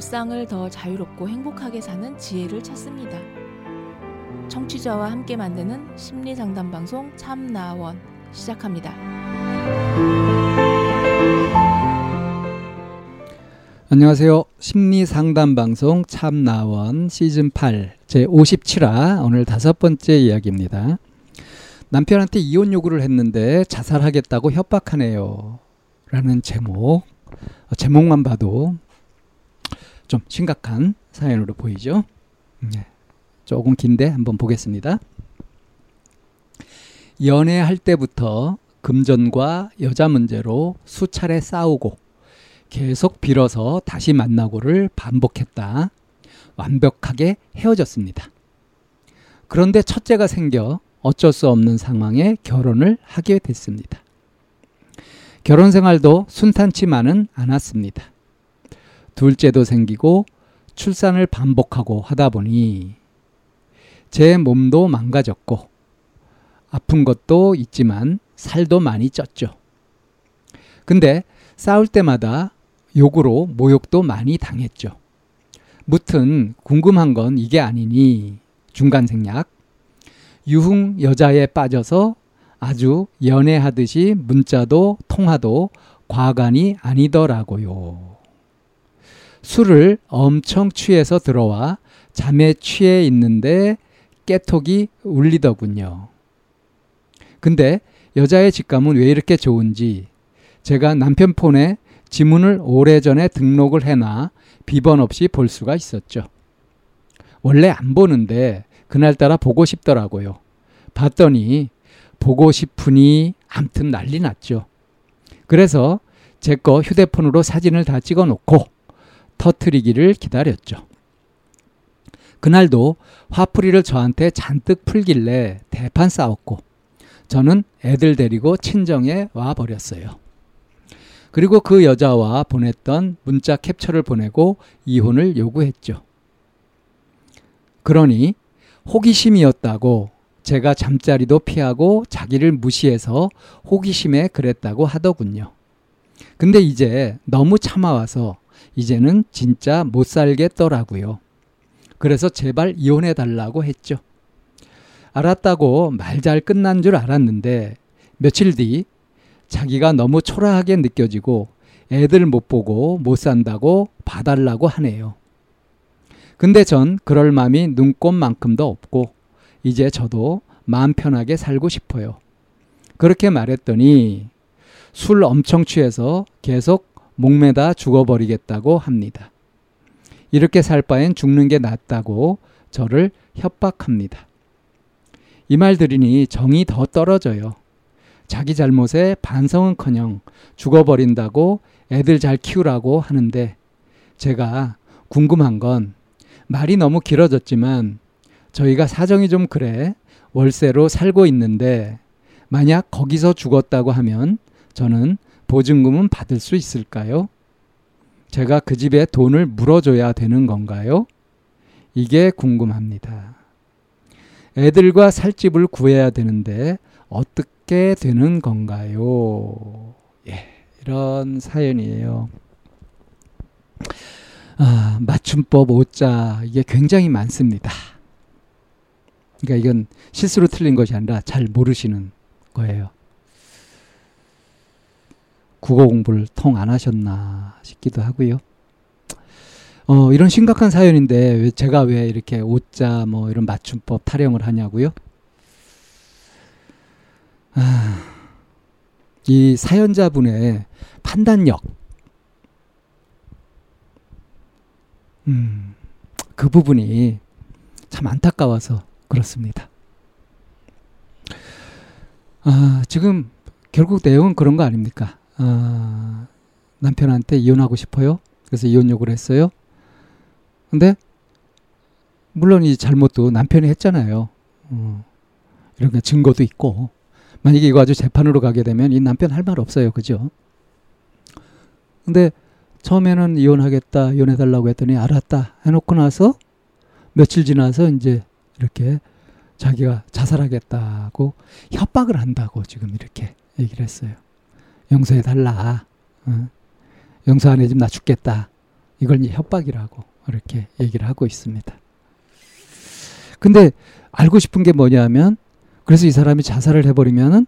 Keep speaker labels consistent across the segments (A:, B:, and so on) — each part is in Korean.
A: 일상을 더 자유롭고 행복하게 사는 지혜를 찾습니다. 청취자와 함께 만드는 심리 상담 방송 참나원 시작합니다.
B: 안녕하세요. 심리 상담 방송 참나원 시즌 8 제 57화 오늘 다섯 번째 이야기입니다. 남편한테 이혼 요구를 했는데 자살하겠다고 협박하네요. 라는 제목. 어, 제목만 봐도 좀 심각한 사연으로 보이죠? 네. 조금 긴데 한번 보겠습니다. 연애할 때부터 금전과 여자 문제로 수차례 싸우고 계속 빌어서 다시 만나고를 반복했다. 완벽하게 헤어졌습니다. 그런데 첫째가 생겨 어쩔 수 없는 상황에 결혼을 하게 됐습니다. 결혼 생활도 순탄치만은 않았습니다. 둘째도 생기고 출산을 반복하고 하다 보니 제 몸도 망가졌고 아픈 것도 있지만 살도 많이 쪘죠. 근데 싸울 때마다 욕으로 모욕도 많이 당했죠. 무튼 궁금한 건 이게 아니니 중간 생략 유흥 여자에 빠져서 아주 연애하듯이 문자도 통화도 과간이 아니더라고요. 술을 엄청 취해서 들어와 잠에 취해 있는데 깨톡이 울리더군요. 근데 여자의 직감은 왜 이렇게 좋은지 제가 남편 폰에 지문을 오래전에 등록을 해놔 비번 없이 볼 수가 있었죠. 원래 안 보는데 그날따라 보고 싶더라고요. 봤더니 보고 싶으니 암튼 난리 났죠. 그래서 제 거 휴대폰으로 사진을 다 찍어 놓고 터트리기를 기다렸죠. 그날도 화풀이를 저한테 잔뜩 풀길래 대판 싸웠고 저는 애들 데리고 친정에 와 버렸어요. 그리고 그 여자와 보냈던 문자 캡처를 보내고 이혼을 요구했죠. 그러니 호기심이었다고 제가 잠자리도 피하고 자기를 무시해서 호기심에 그랬다고 하더군요. 근데 이제 너무 참아와서 이제는 진짜 못 살겠더라고요. 그래서 제발 이혼해 달라고 했죠. 알았다고 말 잘 끝난 줄 알았는데 며칠 뒤 자기가 너무 초라하게 느껴지고 애들 못 보고 못 산다고 봐달라고 하네요. 근데 전 그럴 마음이 눈꼽만큼도 없고 이제 저도 마음 편하게 살고 싶어요. 그렇게 말했더니 술 엄청 취해서 계속 목매다 죽어버리겠다고 합니다. 이렇게 살 바엔 죽는 게 낫다고 저를 협박합니다. 이 말 들으니 정이 더 떨어져요. 자기 잘못에 반성은 커녕 죽어버린다고 애들 잘 키우라고 하는데 제가 궁금한 건 말이 너무 길어졌지만 저희가 사정이 좀 그래 월세로 살고 있는데 만약 거기서 죽었다고 하면 저는 보증금은 받을 수 있을까요? 제가 그 집에 돈을 물어줘야 되는 건가요? 이게 궁금합니다. 애들과 살 집을 구해야 되는데 어떻게 되는 건가요? 예, 이런 사연이에요. 아, 맞춤법 오자 이게 굉장히 많습니다. 그러니까 이건 실수로 틀린 것이 아니라 잘 모르시는 거예요. 국어 공부를 통 안 하셨나 싶기도 하고요. 어, 이런 심각한 사연인데 왜 제가 왜 이렇게 오자 뭐 이런 맞춤법 타령을 하냐고요? 아, 이 사연자분의 판단력, 음, 그 부분이 참 안타까워서 그렇습니다. 아, 지금 결국 내용은 그런 거 아닙니까? 아, 남편한테 이혼하고 싶어요. 그래서 이혼 요구를 했어요. 근데 물론 이 잘못도 남편이 했잖아요. 어, 이런 게 증거도 있고 만약에 이거 아주 재판으로 가게 되면 이 남편 할 말 없어요. 그죠? 근데 처음에는 이혼하겠다, 이혼해달라고 했더니 알았다 해놓고 나서 며칠 지나서 이제 이렇게 자기가 자살하겠다고 협박을 한다고 지금 이렇게 얘기를 했어요. 용서해달라. 어? 용서 안 해주면 나 죽겠다. 이걸 협박이라고 이렇게 얘기를 하고 있습니다. 근데 알고 싶은 게 뭐냐면 그래서 이 사람이 자살을 해버리면은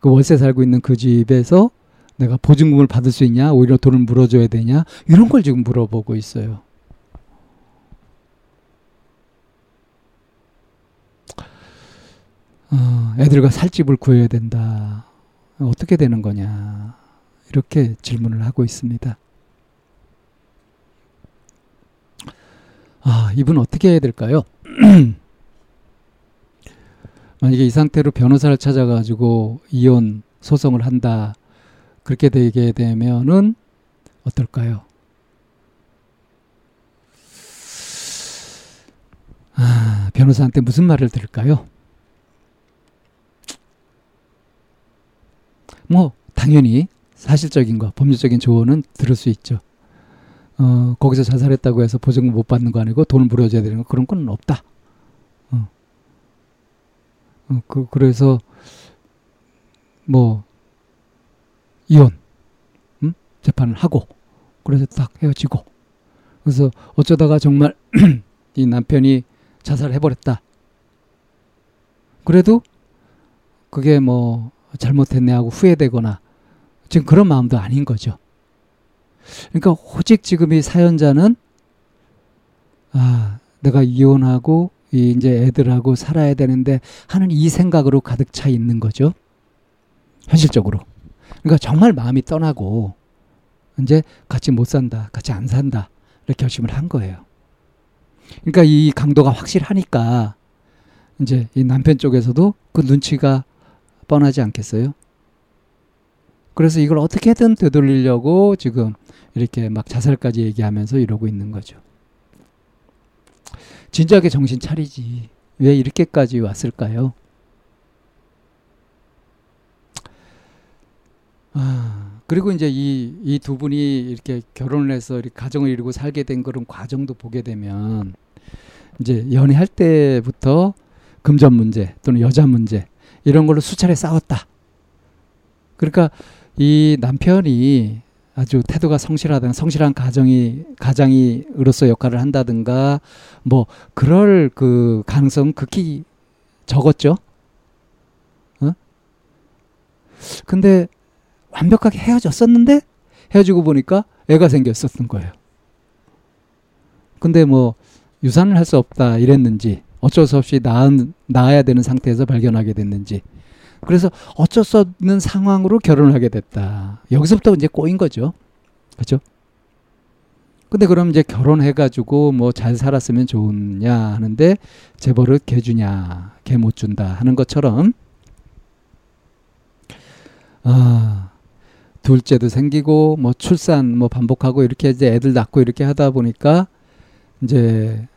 B: 그 월세 살고 있는 그 집에서 내가 보증금을 받을 수 있냐 오히려 돈을 물어줘야 되냐 이런 걸 지금 물어보고 있어요. 어, 애들과 살 집을 구해야 된다. 어떻게 되는 거냐 이렇게 질문을 하고 있습니다. 아 이분 어떻게 해야 될까요? 만약에 이 상태로 변호사를 찾아가지고 이혼 소송을 한다. 그렇게 되게 되면은 어떨까요? 아, 변호사한테 무슨 말을 들을까요? 뭐, 당연히 사실적인 거, 법률적인 조언은 들을 수 있죠. 어, 거기서 자살했다고 해서 보증금 못 받는 거 아니고 돈을 물어줘야 되는 거 그런 건 없다. 어, 그, 그래서, 뭐, 이혼, 음? 재판을 하고, 그래서 딱 헤어지고, 그래서 어쩌다가 정말 이 남편이 자살해버렸다. 그래도 그게 뭐 잘못했네 하고 후회되거나 지금 그런 마음도 아닌 거죠. 그러니까 오직 지금 이 사연자는 아, 내가 이혼하고 이 이제 애들하고 살아야 되는데 하는 이 생각으로 가득 차 있는 거죠. 현실적으로. 그러니까 정말 마음이 떠나고 이제 같이 못 산다, 같이 안 산다 이렇게 결심을 한 거예요. 그러니까 이 강도가 확실하니까 이제 이 남편 쪽에서도 그 눈치가 뻔하지 않겠어요? 그래서 이걸 어떻게든 되돌리려고 지금 이렇게 막 자살까지 얘기하면서 이러고 있는 거죠. 진작에 정신 차리지. 왜 이렇게까지 왔을까요? 아, 그리고 이제 이, 이 두 분이 이렇게 결혼을 해서 이렇게 가정을 이루고 살게 된 그런 과정도 보게 되면 이제 연애할 때부터 금전 문제 또는 여자 문제 이런 걸로 수차례 싸웠다. 그러니까 이 남편이 아주 태도가 성실하다는 성실한 가정이 가장이으로서 역할을 한다든가 뭐 그럴 그 가능성 극히 적었죠. 어? 근데 완벽하게 헤어졌었는데 헤어지고 보니까 애가 생겼었던 거예요. 근데 뭐 유산을 할 수 없다 이랬는지 어쩔 수 없이 낳은, 낳아야 되는 상태에서 발견하게 됐는지 그래서 어쩔 수 없는 상황으로 결혼을 하게 됐다. 여기서부터 이제 꼬인 거죠. 그렇죠? 근데 그럼 이제 결혼해가지고 뭐 잘 살았으면 좋냐 하는데 재벌을 개 주냐 개 못 준다 하는 것처럼 아 둘째도 생기고 뭐 출산 뭐 반복하고 이렇게 이제 애들 낳고 이렇게 하다 보니까 이제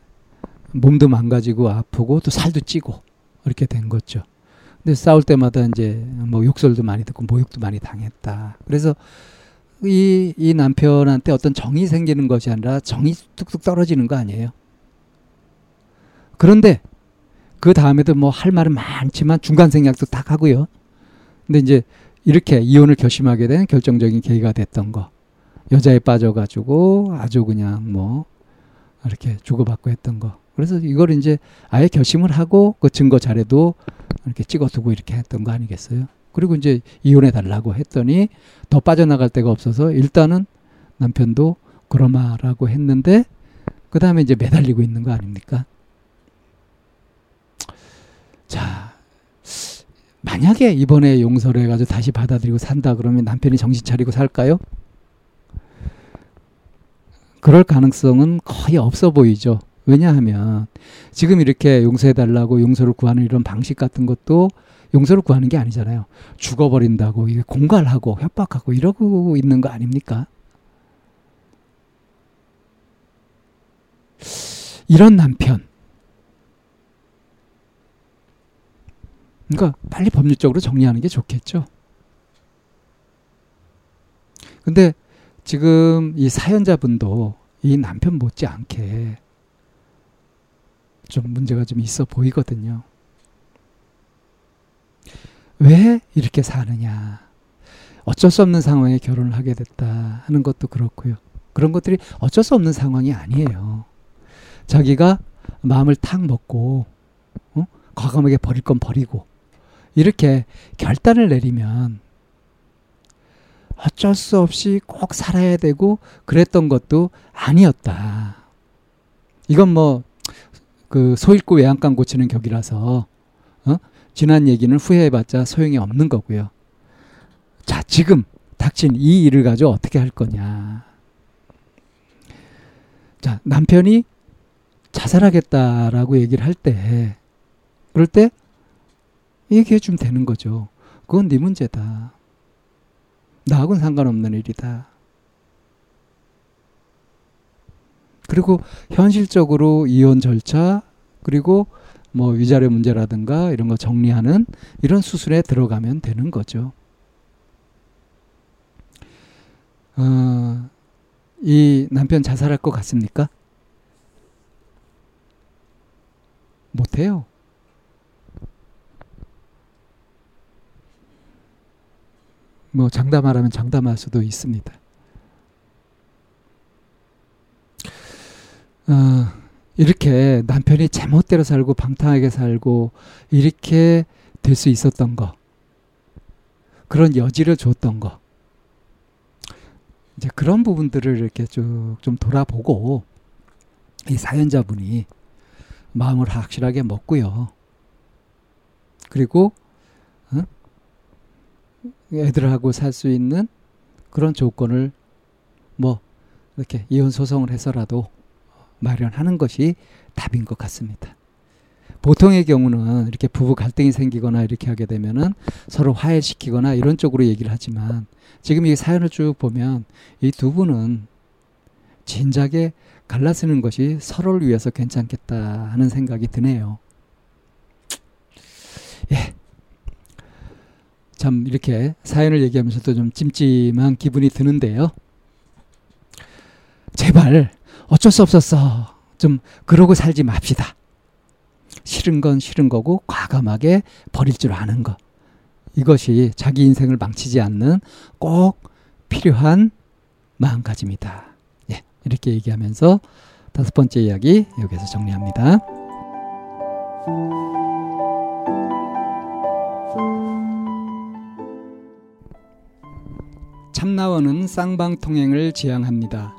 B: 몸도 망가지고 아프고 또 살도 찌고 이렇게 된 거죠. 근데 싸울 때마다 이제 뭐 욕설도 많이 듣고 모욕도 많이 당했다. 그래서 이, 이 남편한테 어떤 정이 생기는 것이 아니라 정이 뚝뚝 떨어지는 거 아니에요. 그런데 그 다음에도 뭐 할 말은 많지만 중간 생략도 딱 하고요. 근데 이제 이렇게 이혼을 결심하게 된 결정적인 계기가 됐던 거. 여자에 빠져가지고 아주 그냥 뭐 이렇게 주고받고 했던 거. 그래서 이걸 이제 아예 결심을 하고 그 증거 자료도 이렇게 찍어두고 이렇게 했던 거 아니겠어요? 그리고 이제 이혼해 달라고 했더니 더 빠져나갈 데가 없어서 일단은 남편도 그러마라고 했는데 그 다음에 이제 매달리고 있는 거 아닙니까? 자, 만약에 이번에 용서를 해가지고 다시 받아들이고 산다 그러면 남편이 정신 차리고 살까요? 그럴 가능성은 거의 없어 보이죠. 왜냐하면 지금 이렇게 용서해달라고 용서를 구하는 이런 방식 같은 것도 용서를 구하는 게 아니잖아요. 죽어버린다고 공갈하고 협박하고 이러고 있는 거 아닙니까? 이런 남편. 그러니까 빨리 법률적으로 정리하는 게 좋겠죠. 근데 지금 이 사연자분도 이 남편 못지않게 좀 문제가 좀 있어 보이거든요. 왜 이렇게 사느냐. 어쩔 수 없는 상황에 결혼을 하게 됐다 하는 것도 그렇고요. 그런 것들이 어쩔 수 없는 상황이 아니에요. 자기가 마음을 탁 먹고 어? 과감하게 버릴 건 버리고 이렇게 결단을 내리면 어쩔 수 없이 꼭 살아야 되고 그랬던 것도 아니었다. 이건 뭐 그 소잃고 외양간 고치는 격이라서 어? 지난 얘기는 후회해봤자 소용이 없는 거고요. 자 지금 닥친 이 일을 가지고 어떻게 할 거냐. 자 남편이 자살하겠다라고 얘기를 할 때 그럴 때 얘기해 주면 되는 거죠. 그건 네 문제다. 나하고는 상관없는 일이다. 그리고 현실적으로 이혼 절차 그리고 뭐 위자료 문제라든가 이런 거 정리하는 이런 수술에 들어가면 되는 거죠. 어, 이 남편 자살할 것 같습니까? 못해요. 뭐 장담하라면 장담할 수도 있습니다. 어, 이렇게 남편이 제멋대로 살고 방탕하게 살고 이렇게 될 수 있었던 거 그런 여지를 줬던 거 이제 그런 부분들을 이렇게 쭉 좀 돌아보고 이 사연자분이 마음을 확실하게 먹고요. 그리고 어? 애들하고 살 수 있는 그런 조건을 뭐 이렇게 이혼 소송을 해서라도 마련하는 것이 답인 것 같습니다. 보통의 경우는 이렇게 부부 갈등이 생기거나 이렇게 하게 되면은 서로 화해시키거나 이런 쪽으로 얘기를 하지만 지금 이 사연을 쭉 보면 이 두 분은 진작에 갈라쓰는 것이 서로를 위해서 괜찮겠다 하는 생각이 드네요. 예. 참 이렇게 사연을 얘기하면서도 좀 찜찜한 기분이 드는데요. 제발 어쩔 수 없었어. 좀 그러고 살지 맙시다. 싫은 건 싫은 거고 과감하게 버릴 줄 아는 것. 이것이 자기 인생을 망치지 않는 꼭 필요한 마음가짐이다. 예, 이렇게 얘기하면서 다섯 번째 이야기 여기서 정리합니다. 참나원은 쌍방통행을 지향합니다.